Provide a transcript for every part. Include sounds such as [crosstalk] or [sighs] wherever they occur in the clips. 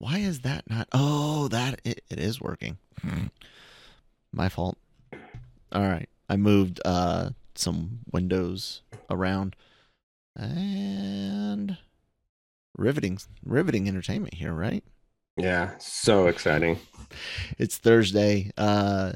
Why is that not? Oh, that it, it is working. Hmm. My fault. All right, I moved uh some windows around and riveting, riveting entertainment here, right? Yeah, so exciting. It's Thursday. Uh,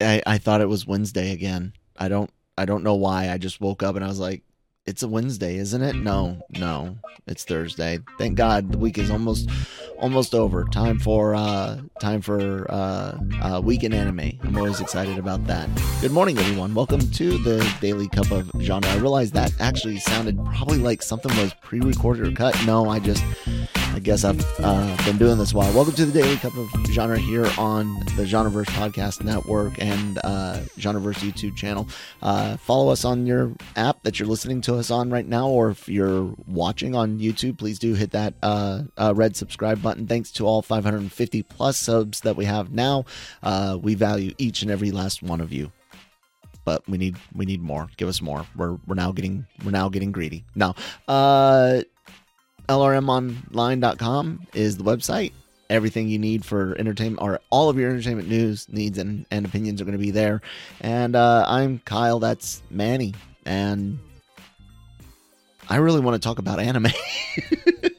I I thought it was Wednesday again. I don't I don't know why. I just woke up and I was like, it's a Wednesday, isn't it? No, no, it's Thursday. Thank God the week is almost almost over. Time for uh time for uh, uh weekend anime. I'm always excited about that. Good morning everyone. Welcome to the Daily Cup of Genre. I realized that actually sounded probably like something was pre-recorded or cut. No, I just I guess I've uh, been doing this a while. Welcome to the Daily Cup of Genre here on the Genreverse Podcast Network and uh, Genreverse YouTube channel. Uh, follow us on your app that you're listening to us on right now, or if you're watching on YouTube, please do hit that uh, uh, red subscribe button. Thanks to all 550 plus subs that we have now. Uh, we value each and every last one of you but we need we need more. Give us more. We're we're now getting we're now getting greedy. Now, uh lrmonline.com is the website. Everything you need for entertainment, or all of your entertainment news, needs, and, and opinions are going to be there. And uh, I'm Kyle. That's Manny. And I really want to talk about anime. [laughs]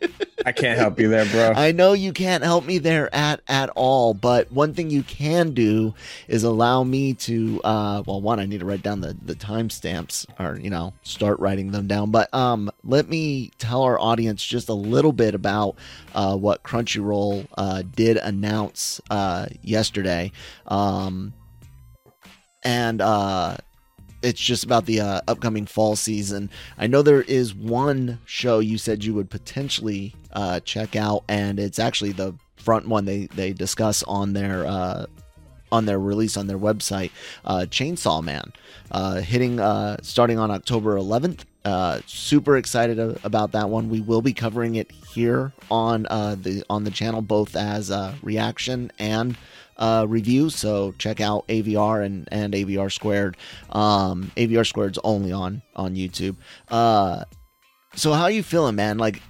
I can't help you there, bro. [laughs] I know you can't help me there at at all, but one thing you can do is allow me to uh well one I need to write down the the timestamps or you know start writing them down, but um let me tell our audience just a little bit about uh what Crunchyroll uh did announce uh yesterday. Um and uh it's just about the uh, upcoming fall season. I know there is one show you said you would potentially uh, check out, and it's actually the front one they they discuss on their uh, on their release on their website. Uh, Chainsaw Man, uh, hitting uh, starting on October 11th. super excited about that one. We will be covering it here on the on the channel, both as a reaction and uh, review. So check out AVR and, and AVR squared. Um, AVR squared's only on on YouTube. Uh, so how are you feeling, man? Like,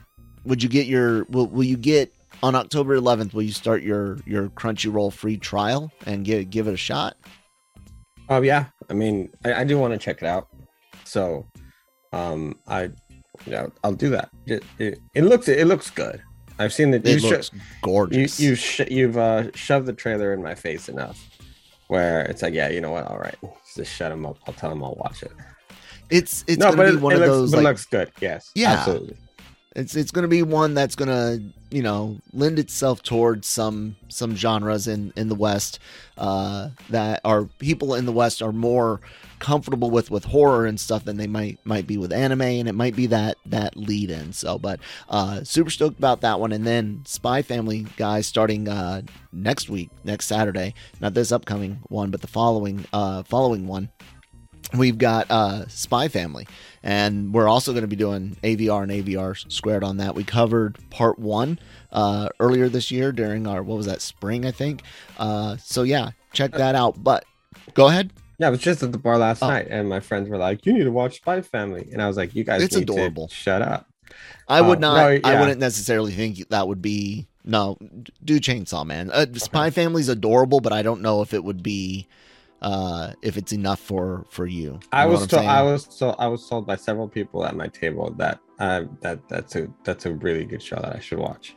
would you get your will, will you get on October 11th? Will you start your your Crunchyroll free trial and give give it a shot? Oh yeah, I mean, I, I do want to check it out. So, um, I, know, I'll do that. It, it, it looks it looks good. I've seen the. It looks sho- gorgeous. You, have sh- you've uh, shoved the trailer in my face enough, where it's like, yeah, you know what? All right, just shut him up. I'll tell him I'll watch it. It's it's no, be it, one it of looks, those. But like, looks good. Yes. Yeah. Absolutely. It's it's gonna be one that's gonna you know lend itself towards some some genres in in the West uh, that are people in the West are more comfortable with with horror and stuff than they might might be with anime and it might be that that lead in. So but uh super stoked about that one. And then spy family guys starting uh next week next saturday not this upcoming one but the following uh following one we've got uh spy family and we're also going to be doing avr and avr squared on that we covered part one uh earlier this year during our what was that spring i think uh so yeah check that out but go ahead yeah, I was just at the bar last oh. night, and my friends were like, "You need to watch Spy Family," and I was like, "You guys, it's adorable. shut up." I would um, not. No, yeah. I wouldn't necessarily think that would be no. Do Chainsaw Man. Uh, Spy Family's adorable, but I don't know if it would be uh if it's enough for for you, you i was told i was so i was told by several people at my table that uh that that's a that's a really good show that i should watch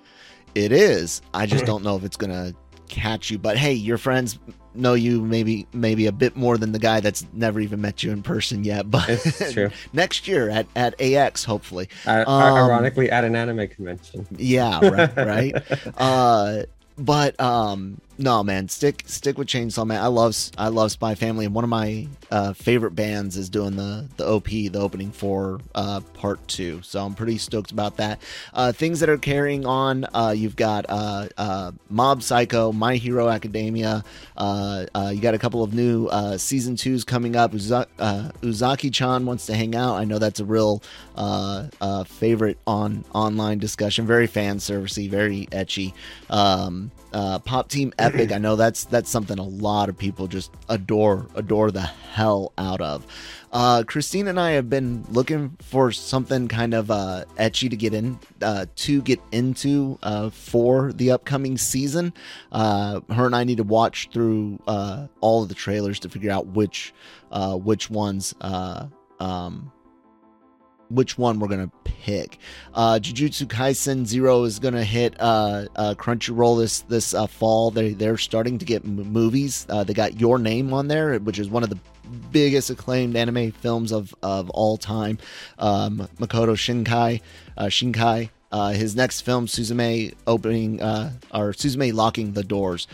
it is. I just don't know if it's gonna catch you. But hey, your friends know you maybe maybe a bit more than the guy that's never even met you in person yet. But It's true. [laughs] next year at at AX, hopefully. I- Um, ironically, at an anime convention. Yeah, right, right. [laughs] uh, but um, no, man, stick stick with Chainsaw Man. I love I love Spy Family, and one of my uh, favorite bands is doing the the OP, the opening for uh, part two. So I'm pretty stoked about that. Uh, things that are carrying on, uh, you've got uh, uh, Mob Psycho, My Hero Academia. You got a couple of new season twos coming up. Uza- uh, Uzaki-chan wants to hang out. I know that's a real favorite on online discussion. Very fan servicey, very ecchi. Um, uh, Pop Team Epic. I know that's that's something a lot of people just adore adore the hell out of. Uh, Christine and I have been looking for something kind of uh, ecchi to get in uh, to get into uh, for the upcoming season. Uh, her and I need to watch through uh, all of the trailers to figure out which uh, which ones. Uh, um, which one we're gonna pick. Uh, Jujutsu Kaisen Zero is gonna hit uh, uh, Crunchyroll this this uh, fall. They they're starting to get m- movies. Uh, they got Your Name on there, which is one of the biggest acclaimed anime films of of all time. Um, Makoto Shinkai uh, Shinkai. His next film, Suzume opening or Suzume locking the doors,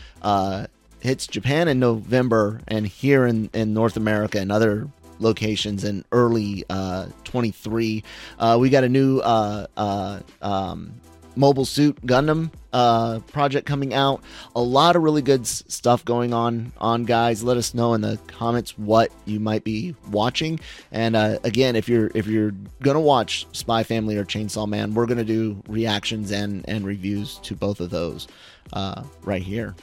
hits Japan in November, and here in, in North America and other locations in early uh, 23. Uh, we got a new uh, uh, um, mobile suit Gundam uh, project coming out. A lot of really good s- stuff going on. On guys, let us know in the comments what you might be watching. And uh, again, if you're if you're gonna watch Spy Family or Chainsaw Man, we're gonna do reactions and and reviews to both of those uh, right here.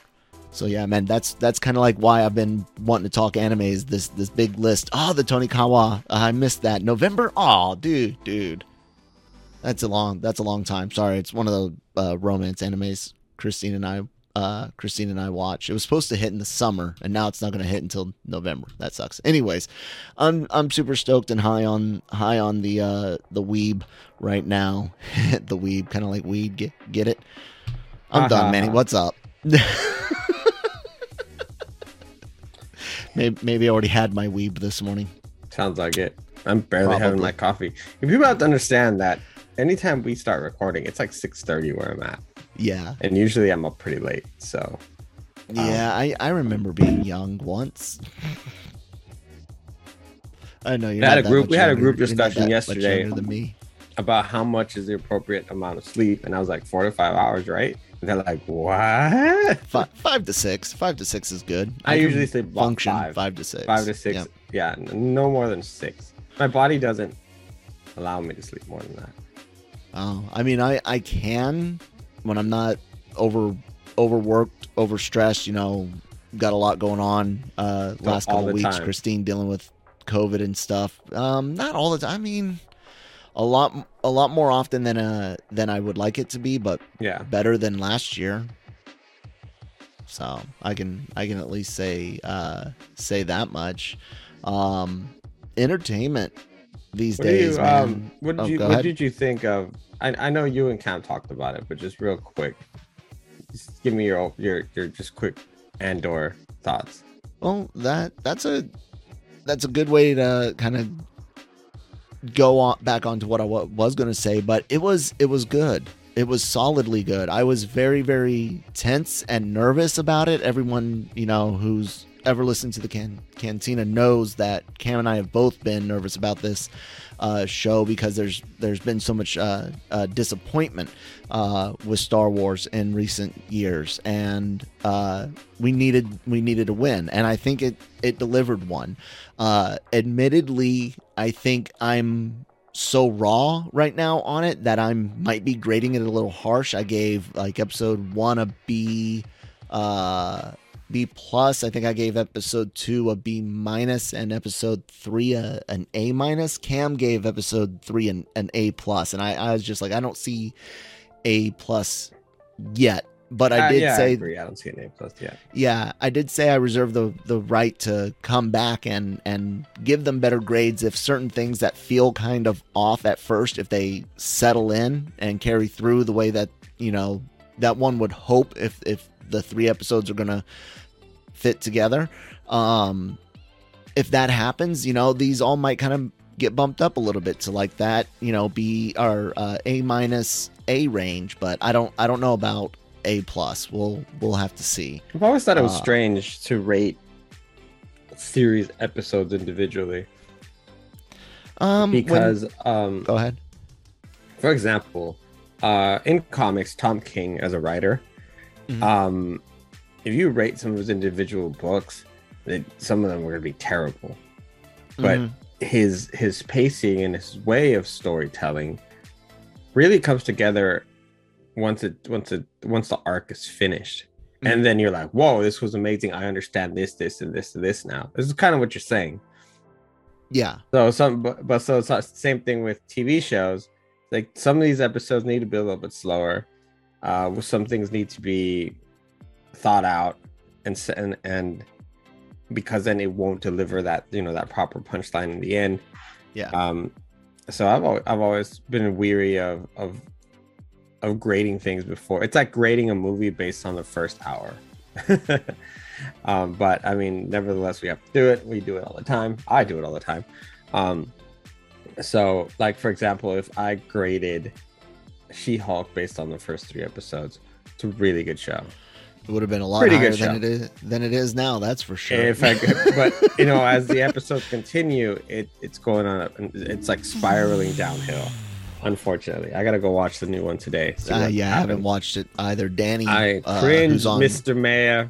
So yeah, man, that's that's kind of like why I've been wanting to talk animes. This this big list. Oh, the Tonikawa. I missed that. November. Oh, dude, dude. That's a long. That's a long time. Sorry, it's one of the uh, romance animes. Christine and I, uh, Christine and I watch. It was supposed to hit in the summer, and now it's not going to hit until November. That sucks. Anyways, I'm I'm super stoked and high on high on the uh, the weeb right now. [laughs] the weeb, kind of like weed. Get get it? I'm done, Manny. What's up? [laughs] maybe, maybe I already had my weeb this morning. Sounds like it. I'm barely having Probably. my coffee. If people have to understand that anytime we start recording, it's like 6:30 where I'm at, Yeah, and usually I'm up pretty late. So um, yeah. I, I remember being young once. I know you We had a group- we had a group discussion yesterday. about how much is the appropriate amount of sleep, and I was like four to five hours, right? They're like, what? Five, five to six. Five to six is good. I can usually sleep function five. five to six. Five to six. Yeah. Yeah, no more than six. My body doesn't allow me to sleep more than that. Oh, I mean, I I can when I'm not over overworked, overstressed. You know, got a lot going on. Uh, last all couple weeks, time. Christine dealing with COVID and stuff. Um, not all the time. I mean, a lot a lot more often than uh than I would like it to be, but Yeah. better than last year. So I can I can at least say uh, say that much. Um, entertainment these What, days, you, man. um, what did Oh, you What ahead. did you think of? I, I know you and Cam talked about it, but just real quick, just give me your your your just quick Andor thoughts. Well, that that's a that's a good way to kind of go on back onto what I was going to say, but it was it was good. It was solidly good. I was very very tense and nervous about it. Everyone, you know, who's ever listened to the can- Cantina knows that Cam and I have both been nervous about this uh, show because there's there's been so much uh, uh, disappointment uh, with Star Wars in recent years, and uh, we needed we needed a win, and I think it it delivered one. Uh, admittedly, I think I'm so raw right now on it that I'm might be grading it a little harsh. I gave like episode one a B. Uh, B plus. I think I gave episode two a B minus and episode three a, an A minus. Cam gave episode three an, an A plus, and I, I was just like, I don't see A plus yet. But I Uh, did yeah, I say, agree. I don't see an A plus yet. yeah, I did say I reserve the the right to come back and and give them better grades if certain things that feel kind of off at first, if they settle in and carry through the way that you know that one would hope if if the three episodes are gonna fit together. Um, if that happens, you know, these all might kind of get bumped up a little bit to like that, you know, be our uh, A minus A range. But I don't I don't know about A plus. We'll we'll have to see. I've always thought it was Uh, strange to rate series episodes individually Um, when- because, um, go ahead. for example, uh, in comics, Tom King as a writer, Mhm. um, if you rate some of his individual books, that some of them were going to be terrible. But Mhm. his his pacing and his way of storytelling really comes together once it once it once the arc is finished. And then you're like, whoa, this was amazing. I understand this, this, and this, and this now. This is kind of what you're saying. yeah, So some, but, but so it's not same thing with TV shows. Like some of these episodes need to be a little bit slower. Uh, some things need to be thought out, and and and because then it won't deliver that you know that proper punchline in the end. yeah. Um, so I've always, I've always been weary of of of grading things before. It's like grading a movie based on the first hour. [laughs] um, but I mean, nevertheless, we have to do it. We do it all the time. I do it all the time. Um, so, like for example, if I graded She-Hulk based on the first three episodes, it's a really good show. It would have been a lot Pretty higher than show. it is than it is now. That's for sure. If I, but you know, as the episodes continue, it it's going on. It's like spiraling downhill. Unfortunately, I gotta go watch the new one today. uh, yeah, I haven't watched it either. Danny, I uh, cringe, who's on, Mr. Mayor.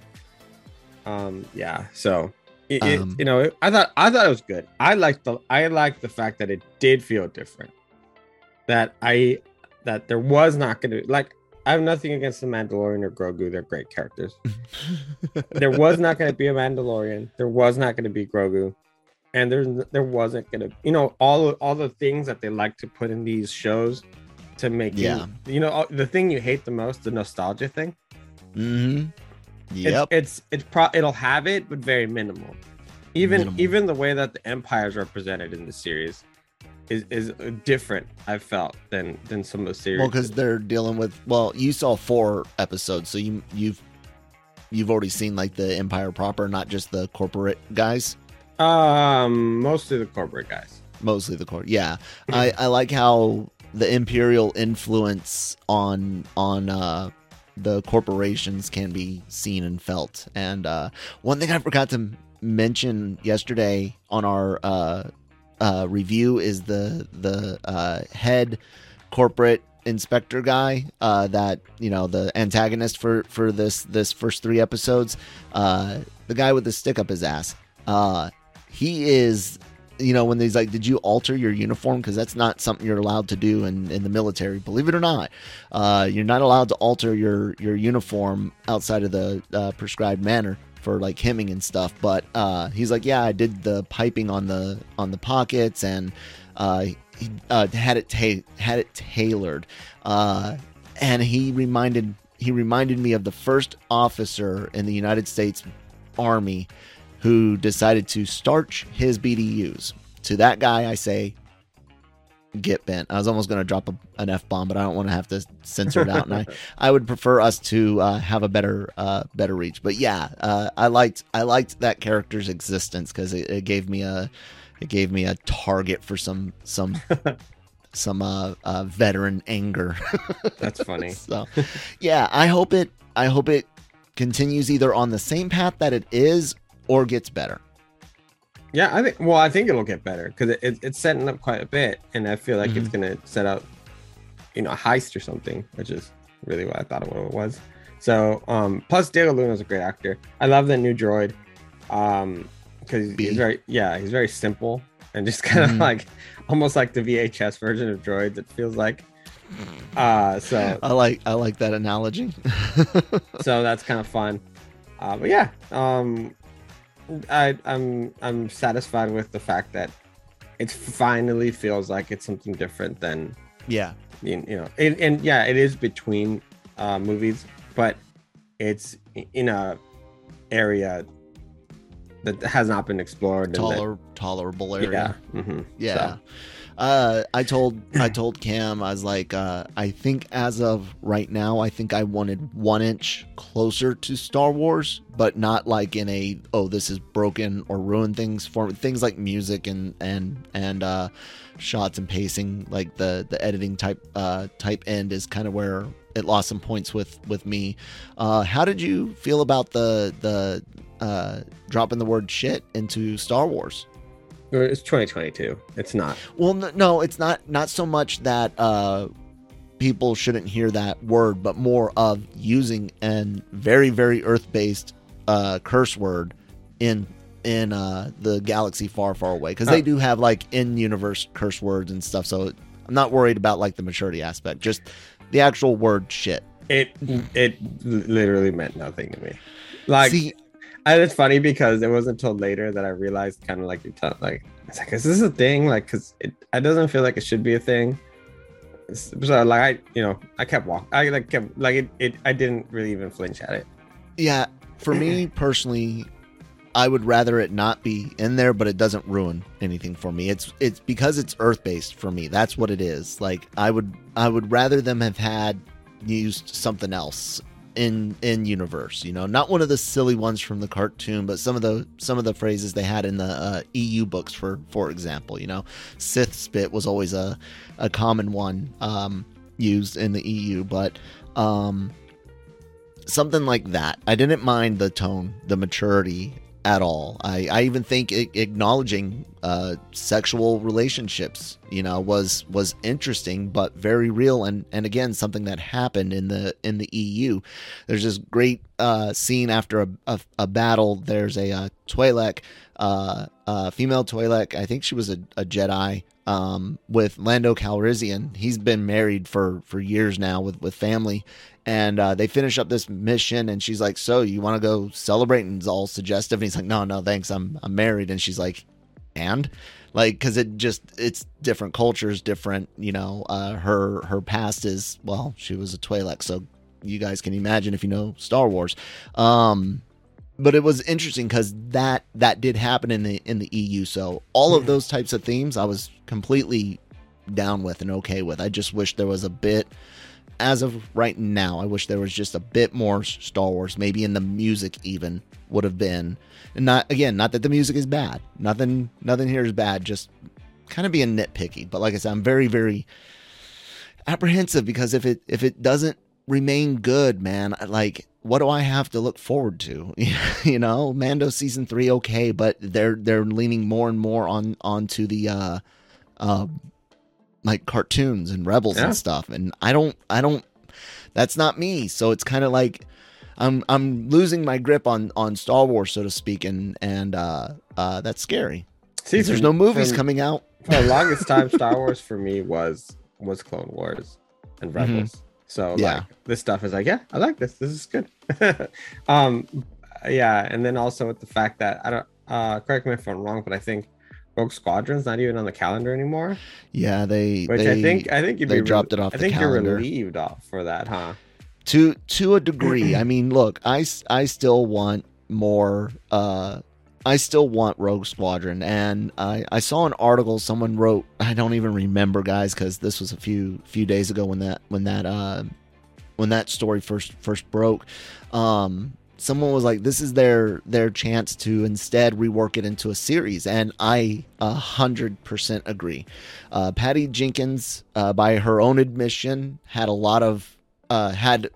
Um, yeah. So, it, it- Um, you know, I thought I thought it was good. I liked the I liked the fact that it did feel different. That I that there was not going to like. I have nothing against the Mandalorian or Grogu. They're great characters. [laughs] there was not going to be a Mandalorian. There was not going to be Grogu, and there's there wasn't going to you know all all the things that they like to put in these shows to make Yeah. you know all- the thing you hate the most the nostalgia thing. hmm It's, Yep. it's it's pro it'll have it, but very minimal. Even Minimal. even the way that the empire is represented in the series is is different. I felt than than some of the series. well, because they're dealing with. Well, you saw four episodes, so you you've you've already seen like the Empire proper, not just the corporate guys. um mostly the corporate guys. Mostly the core. Yeah, I I like how the imperial influence on on uh the corporations can be seen and felt. And uh one thing I forgot to mention yesterday on our uh uh review is the the uh head corporate inspector guy uh that you know the antagonist for for this this first three episodes. Uh the guy with the stick up his ass. Uh he is you know when he's like did you alter your uniform? Because that's not something you're allowed to do in in the military believe it or not. Uh you're not allowed to alter your your uniform outside of the uh, prescribed manner for like hemming and stuff but uh he's like yeah i did the piping on the on the pockets and uh he uh, had it ta- had it tailored uh and he reminded he reminded me of the first officer in the united states army who decided to starch his BDUs. To that guy, I say, get bent. I was almost going to drop a, an F bomb, but I don't want to have to censor it out. and I, [laughs] I would prefer us to uh, have a better, uh, better reach. But yeah, uh, I liked, I liked that character's existence because it, it gave me a, it gave me a target for some, some, [laughs] some uh, uh, veteran anger. [laughs] That's funny. So, yeah, I hope it. I hope it continues either on the same path that it is or gets better. Yeah, I think. Well, I think it'll get better because it, it, it's setting up quite a bit, and I feel like Mm-hmm. it's gonna set up, you know, a heist or something, which is really what I thought it was. So, um, plus Diego Luna is a great actor. I love that new droid, um, because he's very, yeah, he's very simple and just [laughs] kind of Mhm. like, almost like the VHS version of droids. It feels like. Uh, so I like I like that analogy. [laughs] so that's kind of fun. Uh, but yeah, um, I, I'm I'm satisfied with the fact that it finally feels like it's something different than yeah, you you know, and, and yeah, it is between uh, movies, but it's in a area that has not been explored. that- toler tolerable area. yeah, mhm. Yeah. So, Uh, I told I told Cam I was like uh, I think as of right now I think I wanted one inch closer to Star Wars, but not like in a oh this is broken or ruined things for things like music and and and uh, shots and pacing like the the editing type uh, type end is kind of where it lost some points with with me. Uh, how did you feel about the the uh, dropping the word shit into Star Wars? It's 2022. It's not. Well, no, it's not. Not so much that uh, people shouldn't hear that word, but more of using an very, very Earth-based uh, curse word in in uh, the galaxy far, far away because they do have like in-universe curse words and stuff. So I'm not worried about like the maturity aspect. Just the actual word shit. It it literally meant nothing to me. Like See, and it's funny because it wasn't until later that I realized, kind of like you tell, like it's like, is this a thing? Like, because it, it doesn't feel like it should be a thing. So like I, you know, I kept walking. I like kept like it, it. I didn't really even flinch at it. Yeah, for me [clears throat] personally, I would rather it not be in there, but it doesn't ruin anything for me. It's it's because it's earth based for me. That's what it is. Like I would I would rather them have had used something else in in universe you know? Not one of the silly ones from the cartoon but some of the some of the phrases they had in the uh, eu books for for example you know? Sith spit was always a a common one um used in the eu but um something like that. I didn't mind the tone the maturity at all. I, I even think acknowledging uh, sexual relationships, you know, was was interesting but very real and and again something that happened in the in the EU. There's this great uh, scene after a, a, a, battle. There's a, a uh, Twi'lek, uh, uh, female Twi'lek. I think she was a, a Jedi. Um, with Lando Calrissian, he's been married for for years now with with family, and uh, they finish up this mission and she's like so you want to go celebrate? And it's all suggestive. And he's like no no thanks. I'm i'm married. And she's like and? Like because it just it's different cultures different you know uh, her her past is well she was a Twi'lek so you guys can imagine if you know Star Wars. Um but it was interesting because that that did happen in the in the EU so all of those types of themes I was completely down with and okay with I just wish there was a bit as of right now, I wish there was just a bit more Star Wars, maybe in the music even would have been. And not again, not that the music is bad. Nothing nothing here is bad, just kind of being nitpicky. But like I said, I'm very, very apprehensive because if it if it doesn't remain good, man, like what do I have to look forward to? [laughs] you know, Mando season three, okay, but they're they're leaning more and more on onto the uh, uh, like cartoons and rebels yeah. and stuff and i don't i don't that's not me so it's kind of like i'm i'm losing my grip on on star wars so to speak and and uh uh that's scary see there's no movies coming out for the longest time [laughs] star wars for me was was clone wars and mm-hmm. rebels mm-hmm. So yeah like, this stuff is like yeah i like this this is good [laughs] um yeah and then also with the fact that i don't uh correct me if i'm wrong but i think Rogue Squadron's not even on the calendar anymore. Yeah, they. Which they, I think I think they dropped it off. I think calendar. you're relieved off for that, huh? To to a degree. I mean, look, I I still want more. uh I still want Rogue Squadron, and I, I saw an article someone wrote. [laughs] I don't even remember, guys, because this was a few few days ago when that when that uh, when that story first first broke. Um, someone was like, "This is their their chance to instead rework it into a series," and I a hundred percent agree. Uh, Patty Jenkins, uh, by her own admission, had a lot of uh, had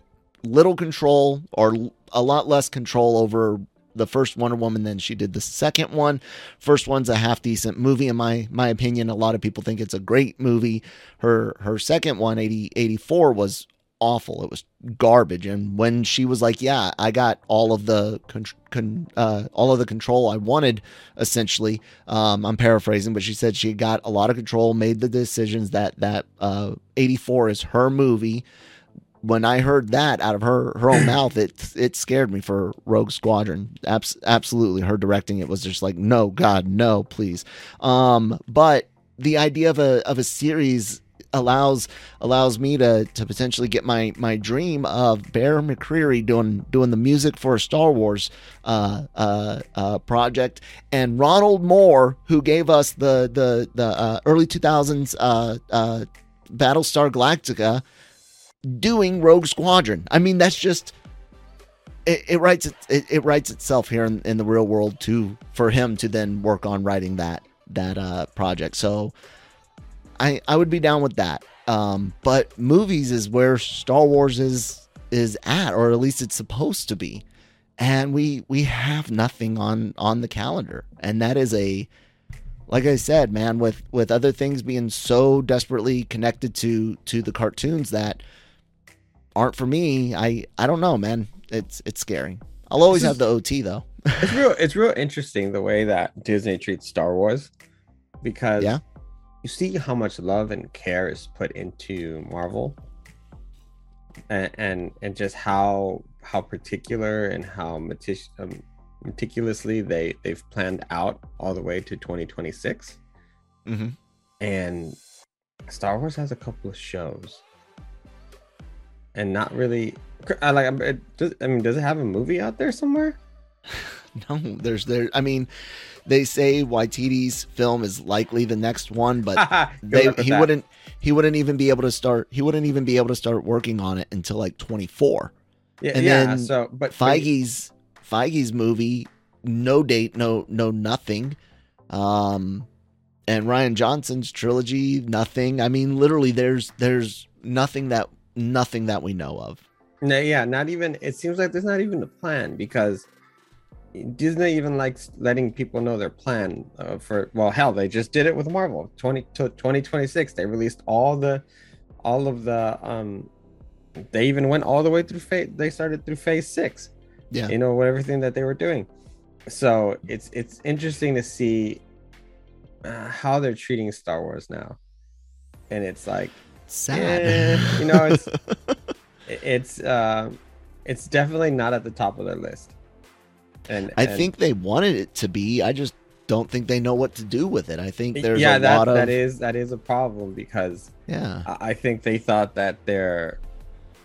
little control or a lot less control over the first Wonder Woman then she did the second one. First one's a half decent movie in my my opinion. A lot of people think it's a great movie. Her her second one, 80, 84, was awful. It was garbage. And when she was like, "Yeah, I got all of the con- con- uh, all of the control I wanted," essentially, um, I'm paraphrasing, but she said she got a lot of control, made the decisions that that uh, 84 is her movie. When I heard that out of her her own [clears throat] mouth, it it scared me for Rogue Squadron. Abs- absolutely, her directing it was just like, no, God, no, please. Um, but the idea of a of a series allows allows me to to potentially get my my dream of Bear McCreary doing doing the music for a Star Wars uh, uh, uh, project, and Ronald Moore, who gave us the the the uh, early 2000s uh, uh, Battlestar Galactica, doing Rogue Squadron. I mean, that's just it, it writes it, it, it writes itself here in, in the real world too for him to then work on writing that that uh project. So i i would be down with that. Um but movies is where star wars is is at or at least it's supposed to be. And we we have nothing on on the calendar. And that is a like i said man with with other things being so desperately connected to to the cartoons that aren't for me i i don't know man it's it's scary. I'll always have the OT though. it's real it's real interesting the way that disney treats star wars because Yeah. you see how much love and care is put into marvel and and, and just how how particular and how metic- um, meticulously they they've planned out all the way to 2026 Mm-hmm. and Star Wars has a couple of shows, and not really. I like. It does, I mean, does it have a movie out there somewhere? [laughs] No, there's there. I mean, they say Waititi's film is likely the next one, but [laughs] they he that. wouldn't he wouldn't even be able to start. He wouldn't even be able to start working on it until like 24. Yeah, and yeah. then So, but but- Feige's Feige's movie, no date, no no nothing. Um, and Rian Johnson's trilogy, nothing. I mean, literally, there's there's nothing that nothing that we know of. No, yeah, not even. It seems like there's not even a plan because Disney even likes letting people know their plan uh, for. Well, hell, they just did it with Marvel. 20 to 2026, they released all the, all of the. um They even went all the way through phase. They started through phase six. Yeah. You know what everything that they were doing. So it's it's interesting to see uh, how they're treating Star Wars now, and it's like Sad. Eh, you know, it's [laughs] it's uh, it's definitely not at the top of their list. And I and- think they wanted it to be. I just don't think they know what to do with it. I think there's yeah, a that lot of that is that is a problem because yeah. I I think they thought that their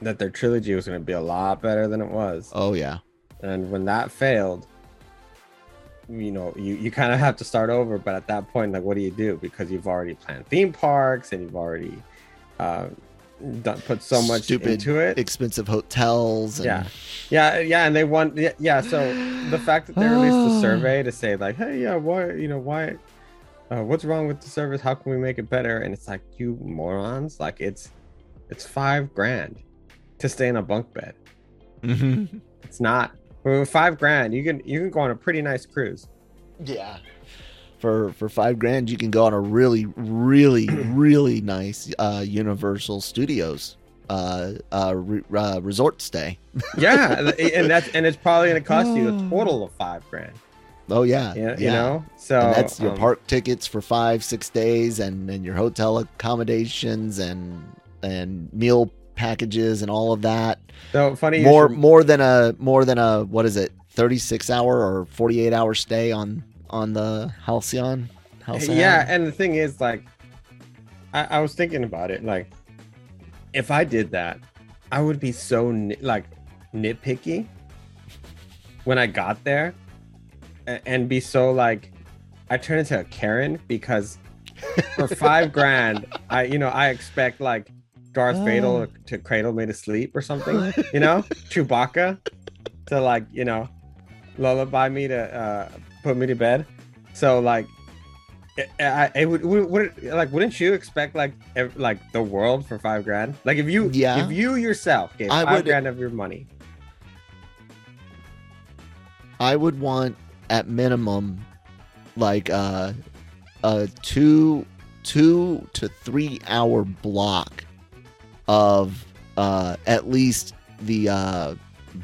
that their trilogy was going to be a lot better than it was, Oh yeah. and when that failed, you know, you you kind of have to start over. But at that point, like, what do you do? Because you've already planned theme parks and you've already uh, done, put so much Stupid into it. Expensive hotels. And, Yeah. Yeah, yeah, and they want yeah, yeah. So the fact that they released the [gasps] survey to say like, hey, yeah, why, you know, why, uh, what's wrong with the service? How can we make it better? And it's like, you morons, like it's, it's five grand to stay in a bunk bed. Mhm. It's not five grand. You can you can go on a pretty nice cruise. Yeah. For for five grand, you can go on a really, really, [clears throat] really nice uh, Universal Studios uh, uh, re- uh, resort stay. Yeah, and [laughs] that's and it's probably going to cost you a total of five grand. Oh yeah, Yeah, you know. So and that's your um, park tickets for five, six days, and and your hotel accommodations and and meal packages and all of that. So funny. More should- more than a more than a what is it, thirty six hour or forty eight hour stay on on the Halcyon. Halcyon. Yeah, and the thing is, like, I, I was thinking about it. Like, if I did that, I would be so like nitpicky when I got there, and, be so like, I turn into a Karen because for [laughs] five grand, I you know I expect like Darth Oh. Vader to cradle me to sleep or something. You know, [laughs] Chewbacca to like you know lullaby me to uh, put me to bed. So like, it, I, it would, would, would like wouldn't you expect like ev- like the world for five grand? Like if you Yeah. if you yourself gave I five would- grand of your money, I would want at minimum like uh, a two two to three hour block of uh, at least the uh,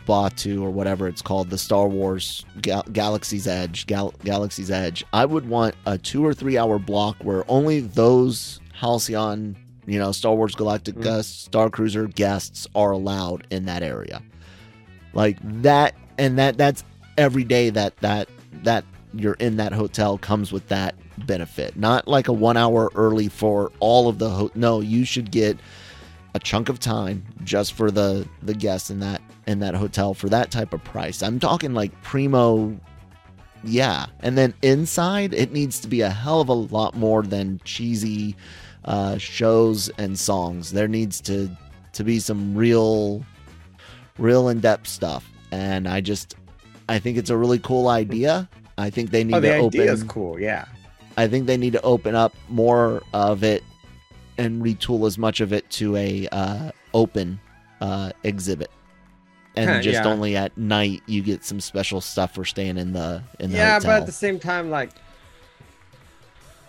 Batuu or whatever it's called, the Star Wars Gal- Galaxy's Edge, Gal- Galaxy's Edge. I would want a two or three hour block where only those Halcyon, you know, Star Wars Galactica, Mm. Star Cruiser guests are allowed in that area. Like that, and that that's every day that that that you're in that hotel comes with that benefit. Not like a one hour early for all of the ho- no. You should get a chunk of time just for the the guests in that in that hotel for that type of price. I'm talking like primo yeah. And then inside it needs to be a hell of a lot more than cheesy uh, shows and songs. There needs to to be some real real in-depth stuff. And I just I think it's a really cool idea. I think they need Oh, the to idea open is cool. Yeah. I think they need to open up more of it and retool as much of it to a uh, open uh, exhibit. And just yeah. only at night you get some special stuff for staying in the in the yeah, hotel. but at the same time, like,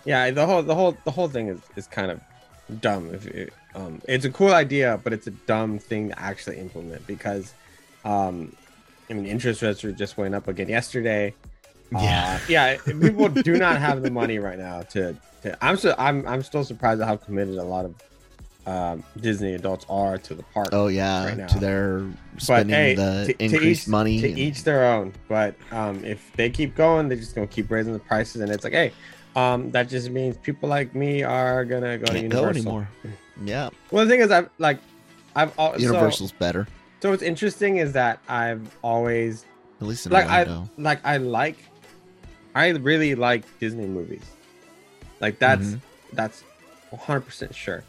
yeah, the whole the whole the whole thing is is kind of dumb. If it, um, it's a cool idea, but it's a dumb thing to actually implement because, um, I mean, interest rates are just went up again yesterday. Yeah. uh, yeah. People do not have the money right now to. to I'm so I'm I'm still surprised at how committed a lot of um, Disney adults are to the park. oh yeah, right to their But spending hey, the to, to increased each, money. to and- each their own. But um, if they keep going, they're just gonna keep raising the prices, and it's like, hey, um, that just means people like me are gonna go to can't go Universal. anymore. [laughs] Yeah, Well, the thing is, I've like, I've al- so, Universal's better. so what's interesting is that I've always At least in like I Orlando. like I like, I really like Disney movies. Like that's Mhm. that's 100 percent sure.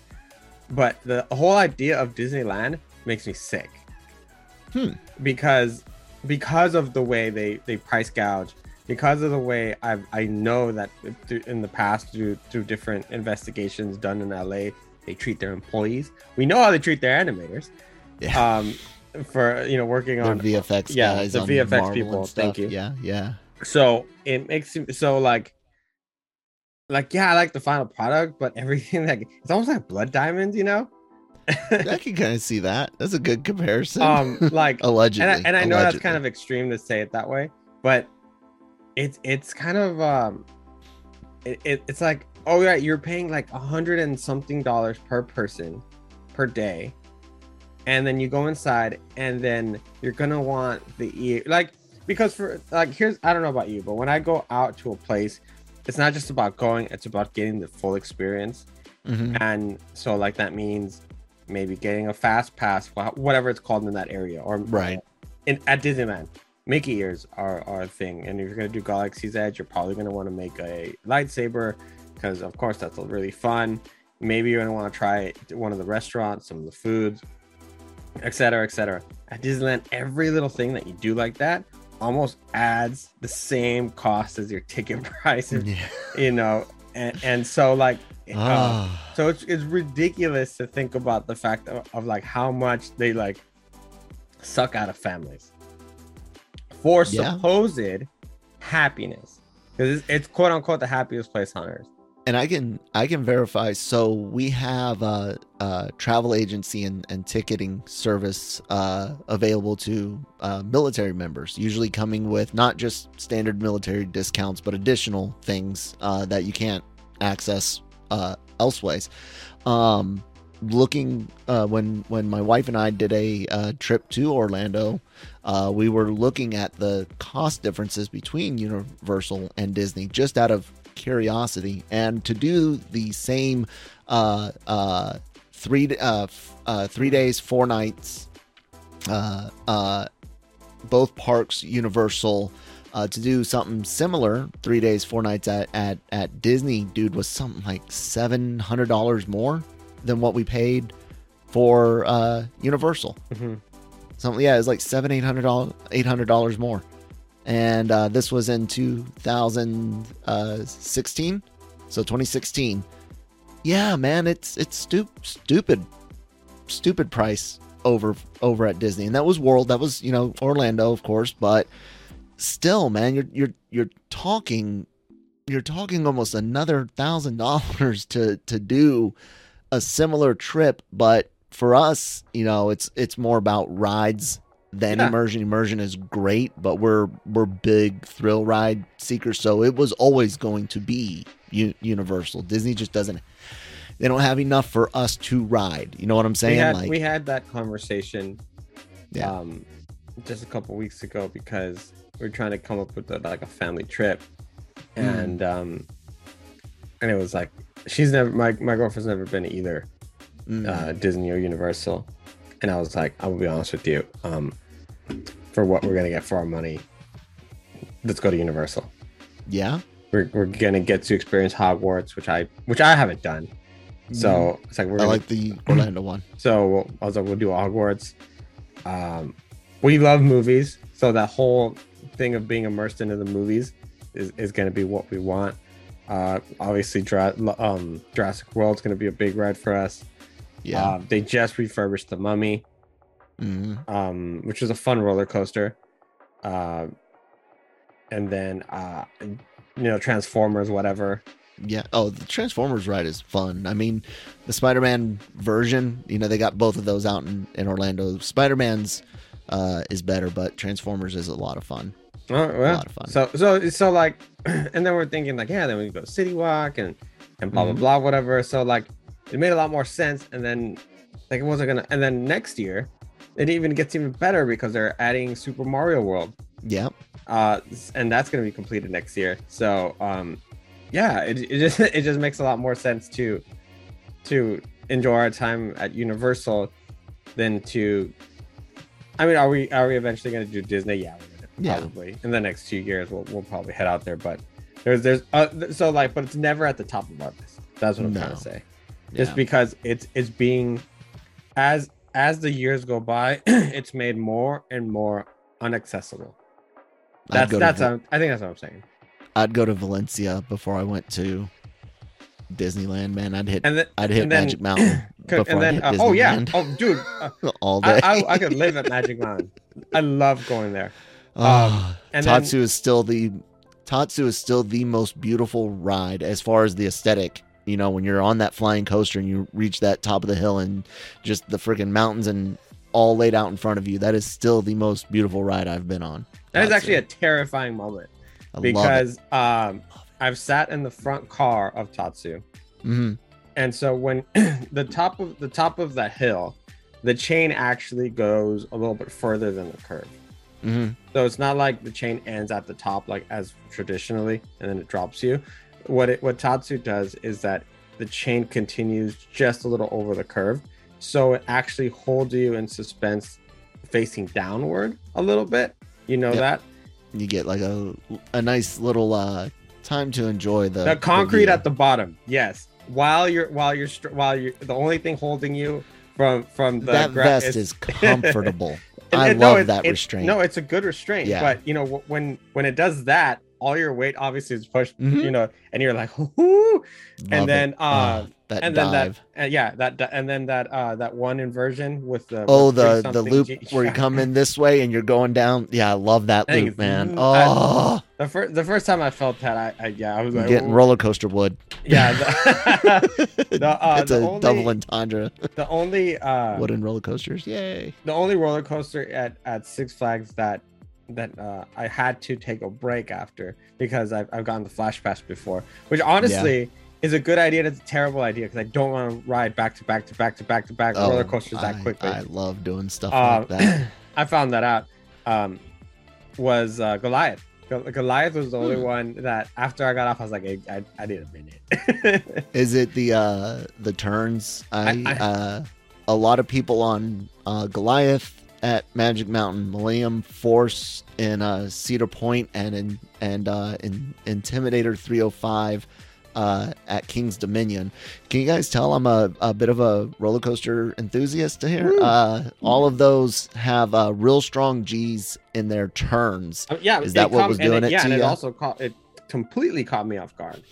But the whole idea of Disneyland makes me sick. Hmm. Because because of the way they they price gouge, because of the way I I know that in the past through through different investigations done in LA, they treat their employees. We know how they treat their animators. Yeah. Um, for you know working Their on VFX yeah, guys, the VFX Marvel people, thank you. Yeah, yeah. So it makes it so like like yeah i like the final product but everything [laughs] like it's almost like blood diamonds you know I can kind of see that. That's a good comparison. um like [laughs] allegedly, and I, and I know that's kind of extreme to say it that way but it's it's kind of um it, it, it's like oh yeah you're paying like a hundred and something dollars per person per day and then you go inside and then you're gonna want the ear like because for like here's i don't know about you but when i go out to a place it's not just about going it's about getting the full experience Mhm. and so like that means maybe getting a fast pass wha- whatever it's called in that area or Right. in at disneyland mickey ears are, are a thing and if you're going to do galaxy's edge you're probably going to want to make a lightsaber because of course that's really fun maybe you're going to want to try one of the restaurants some of the foods etc etc at disneyland every little thing that you do like that almost adds the same cost as your ticket [laughs] price Yeah. you know and, and so like uh, Ah. so it's, it's ridiculous to think about the fact of, of like how much they like suck out of families for Yeah. supposed happiness because it's, it's quote unquote the happiest place on earth and I can I can verify. So we have a, a travel agency and, and ticketing service uh, available to uh, military members, usually coming with not just standard military discounts, but additional things uh, that you can't access uh, elseways. Um, looking uh, when when my wife and I did a uh, trip to Orlando, we were looking at the cost differences between Universal and Disney just out of curiosity, and to do the same uh, uh, three uh, uh, three days, four nights, uh, uh, both parks Universal. Uh, to do something similar, three days, four nights at, at, at Disney, dude, was something like seven hundred dollars more than what we paid for uh, Universal. Mm-hmm. Something, yeah, it was like seven, eight hundred dollars, eight hundred dollars more. And uh, this was in 2016, so 2016. Yeah, man, it's it's stu- stupid, stupid price over over at Disney, and that was World, that was you know Orlando, of course, but still, man, you're you're you're talking, you're talking almost another thousand [laughs] dollars to to do a similar trip, but for us, you know, it's it's more about rides than Yeah. immersion. Immersion is great, but we're we're big thrill ride seekers, so it was always going to be U- Universal. Disney just doesn't. They don't have enough for us to ride. You know what I'm saying? we had like, we had that conversation Yeah. um just a couple weeks ago because we are trying to come up with a, like a family trip and um, and it was like she's never my my girlfriend's never been either Mm. uh, Disney or Universal, and I was like, I will be honest with you, um, for what we're gonna get for our money, let's go to Universal. yeah. We're, we're gonna get to experience Hogwarts, which I which I haven't done. So it's like we're. I gonna, like the [clears throat] Orlando one. so we'll, I was like, we'll do Hogwarts. Um, we love movies, so that whole thing of being immersed into the movies is, is going to be what we want. Uh, obviously, Dra- um, Jurassic World's going to be a big ride for us. Yeah. Uh, they just refurbished the Mummy, Mhm. um, which was a fun roller coaster. Uh, and then, uh, you know, Transformers, whatever. Yeah. Oh, the Transformers ride is fun. I mean, the Spider-Man version, you know, they got both of those out in, in Orlando. Spider-Man's uh, is better, but Transformers is a lot of fun. Oh, well, lot of fun. So, so, so, like, [clears throat] and then we're thinking like, yeah, then we go City Walk and and blah Mhm. blah blah, whatever. So, like, it made a lot more sense. And then, like, it wasn't gonna. And then next year, it even gets even better because they're adding Super Mario World, Yeah. uh, and that's gonna be completed next year. So, um, yeah, it, it just [laughs] it just makes a lot more sense to to enjoy our time at Universal than to. I mean, are we are we eventually going to do Disney? Yeah, we're gonna Yeah. probably in the next two years. We'll, we'll probably head out there, but there's there's uh, so like, but it's never at the top of our list. That's what I'm trying to say. Just Yeah. because it's it's being as as the years go by, [clears throat] it's made more and more unaccessible. That's that's Val- um, I think that's what I'm saying. I'd go to Valencia before I went to Disneyland, man. I'd hit And then I'd hit and then- Magic [clears throat] Mountain before and then I hit uh, oh yeah, oh dude, uh, [laughs] all day. I I could live at Magic Mountain. I love going there. [sighs] Ah, and then- Tatsu is still the Tatsu is still the most beautiful ride as far as the aesthetic. You know, when you're on that flying coaster and you reach that top of the hill and just the freaking mountains and all laid out in front of you, that is still the most beautiful ride I've been on. That is actually a terrifying moment I because um, I've sat in the front car of Tatsu, Mhm. and so when [clears throat] the top of the top of that hill, the chain actually goes a little bit further than the curve. Mhm. So it's not like the chain ends at the top like as traditionally, and then it drops you. What it what Tatsu does is that the chain continues just a little over the curve, so it actually holds you in suspense, facing downward a little bit. You know Yep. that You get like a a nice little uh time to enjoy the the concrete view. at the bottom. Yes, while you're while you're while you're the only thing holding you from from the that gra- vest is [laughs] comfortable. And- I and no, love it- that it- restraint. No, it's a good restraint. Yeah. But you know when when it does that, all your weight obviously is pushed. Mhm. You know, and you're like, [laughs] Whoo! Love and it. then uh, Ah, that and then dive. that uh, yeah that and then that uh that one inversion with the Oh, the the loop G- where you [laughs] come in this way and you're going down. Yeah, I love that I loop, man. I- Oh, The first the first time I felt that, I, I yeah I was like, getting "Ooh." roller coaster wood. yeah. The, [laughs] the, uh, it's the a only, double entendre. the only uh Wooden roller coasters. Yay! the only roller coaster at, at Six Flags that that uh, I had to take a break after because I've, I've gotten the Flash Pass before, which honestly is a good idea. It's a terrible idea because I don't want to ride back to back to back to back to back roller coasters that Oh, I, quickly. I love doing stuff Uh, like that. [clears throat] I found that out. Um, was uh, Goliath. Goliath was the only Hmm. one that after I got off, I was like, I, I, I need a minute. [laughs] Is it the uh the turns? I, I- uh a lot of people on uh Goliath at Magic Mountain, Millennium Force in uh Cedar Point and in and uh in Intimidator 305 uh at King's Dominion. Can you guys tell I'm a, a bit of a roller coaster enthusiast here? Uh all of those have uh real strong G's in their turns. Uh, yeah, Is that what caught- was doing it Yeah, to and it also caught it completely caught me off guard.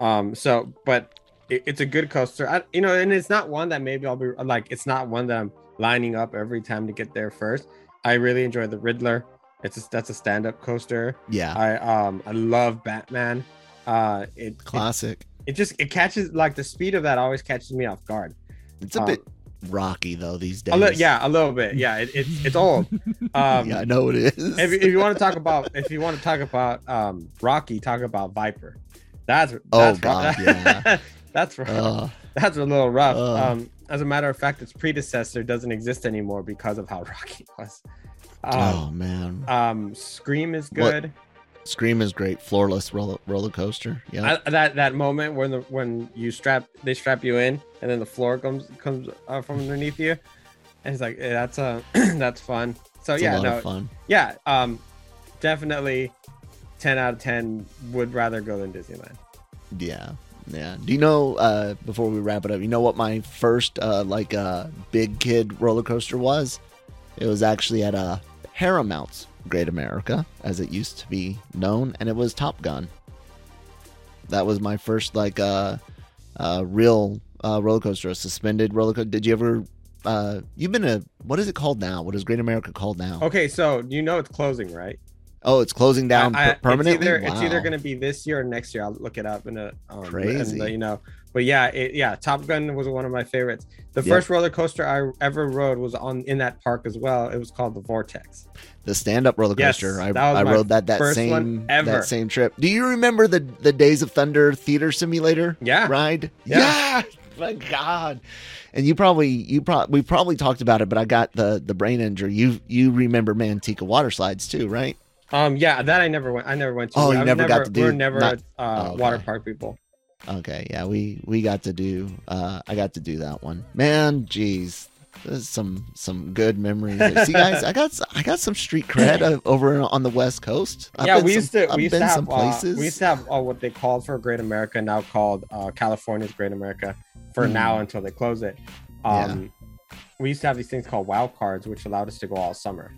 Um, so but it, it's a good coaster, I, you know, and it's not one that maybe I'll be like, it's not one that I'm lining up every time to get there first. I really enjoy the Riddler. It's a, that's a stand-up coaster. Yeah. I um I love Batman. Uh, it, it Classic. it just it catches like the speed of that always catches me off guard. It's a um, bit rocky though these days. A li- yeah, a little bit. Yeah, it, it's it's old. [laughs] Um, yeah, I know it is. if, if you want to talk about if you want to talk about um Rocky, talk about Viper. That's Oh, that's God, rough. [laughs] yeah. that's rough. Uh, [laughs] that's a little rough. uh. um, as a matter of fact, its predecessor doesn't exist anymore because of how [laughs] Rocky it was. oh Um, man. um Scream is What- good. Scream is great. Floorless roller, roller coaster. Yeah. I, that that moment when the when you strap they strap you in and then the floor comes comes uh, from underneath you, and it's like eh, that's uh [clears throat] that's fun. So It's yeah, a lot no, of fun. yeah, um, definitely, ten out of ten would rather go than Disneyland. Yeah. Yeah. Do you know uh before we wrap it up, you know what my first uh like uh big kid roller coaster was? It was actually at uh Paramount's Great America, as it used to be known, and it was Top Gun. That was my first like uh uh real uh roller coaster, a suspended roller coaster. Did you ever uh you've been a what is it called now? What is Great America called now? Okay, so you know it's closing, right? Oh, it's closing down I- I- permanently. It's either, it's either going to be this year or next year. I'll look it up in a um, Crazy. and, uh, you know. But yeah, it, yeah, Top Gun was one of my favorites. The Yep. first roller coaster I ever rode was on in that park as well. It was called the Vortex. the stand-up roller Yes, coaster. I, was I my rode that that same that same trip. Do you remember the the Days of Thunder theater simulator Yeah. ride? Yeah. My God. And you probably you probably we probably talked about it, but I got the the brain injury. You you remember Manteca water slides too, right? Um, yeah, that I never went. I never went to. Oh, you I've never got to do- We're never not- uh, oh, okay. water park people. Okay, yeah, we we got to do uh I got to do that one. Man, jeez, some some good memories. See, guys, [laughs] I got I got some street cred over on the West Coast. I've yeah, we some- used to. I've We used to have. some Uh, we used to have uh, what they called for Great America, now called uh, California's Great America, for Hmm. now until they close it. Um, we used to have these things called wild cards, which allowed us to go all summer.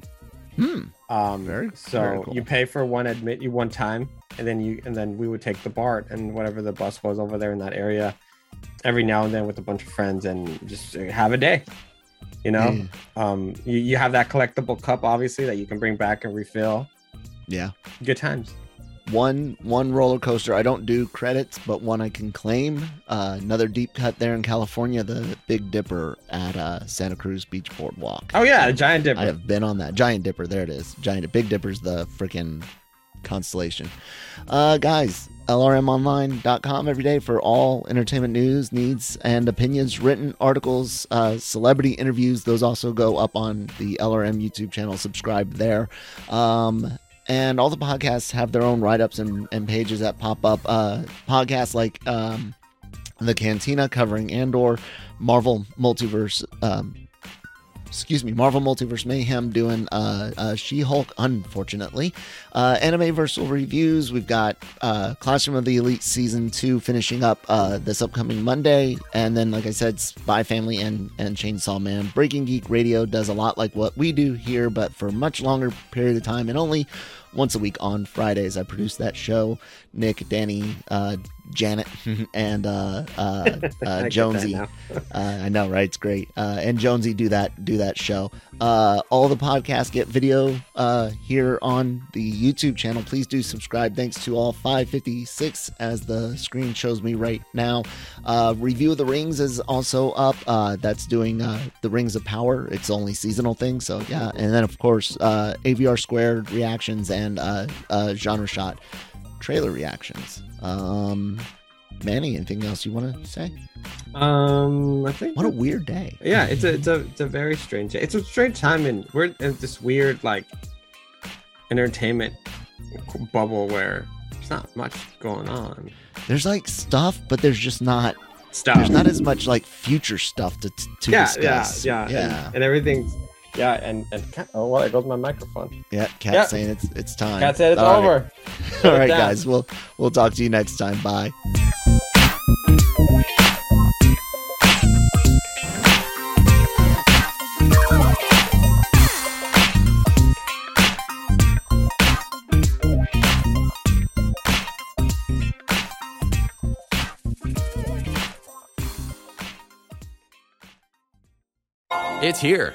Hmm. Um, Very- so very cool. you pay for one admit you one time, and then you and then we would take the BART and whatever the bus was over there in that area, every now and then with a bunch of friends and just have a day. You know, Yeah. um, you, you have that collectible cup obviously that you can bring back and refill. Yeah. Good times. One one roller coaster i don't do credits but one i can claim. Uh, another deep cut there in california the big dipper at uh, santa cruz beach boardwalk. Oh yeah, a giant dipper. i have been on that. Giant dipper there it is. Giant big dipper's the freaking constellation. Uh, guys lrmonline.com every day for all entertainment news needs and opinions written articles uh, celebrity interviews. Those also go up on the lrm youtube channel. Subscribe there. Um, and all the podcasts have their own write-ups and, and pages that pop up. Uh, podcasts like um, the cantina covering andor marvel multiverse um, excuse me, Marvel Multiverse Mayhem doing uh, uh, She Hulk, unfortunately. Uh, Anime Versal reviews. We've got uh, Classroom of the Elite Season 2 finishing up uh, this upcoming Monday. And then, like I said, Spy Family and, and Chainsaw Man. Breaking Geek Radio does a lot like what we do here, but for a much longer period of time and only once a week on Fridays. I produce that show. Nick, Danny, uh, Janet, [laughs] and uh, uh, [laughs] uh, I get that Jonesy. [laughs] Uh, I know, right? It's great. Uh, and Jonesy do that do that show. Uh, all the podcasts get video uh, here on the YouTube channel. Please do subscribe. Thanks to all 556, as the screen shows me right now. Uh, Review of the Rings is also up. Uh, that's doing uh, the Rings of Power. It's only seasonal thing, so yeah. And then of course uh, AVR squared reactions and uh, uh, genre shot trailer reactions. Um, Manny, anything else you want to say? Um, I think What a weird day. yeah, it's a it's a it's a very strange. It's a strange time, and we're in this weird like entertainment bubble where there's not much going on. There's like stuff, but there's just not. Stuff. There's not as much like future stuff to to yeah, discuss. yeah, yeah, yeah. and, and everything's yeah, and and cat, oh, well, there goes my microphone. Yeah, Cat Yeah. saying it's it's time. Cat said it's All right. over. [laughs] All it right, down. guys. We'll we'll talk to you next time. Bye. It's here.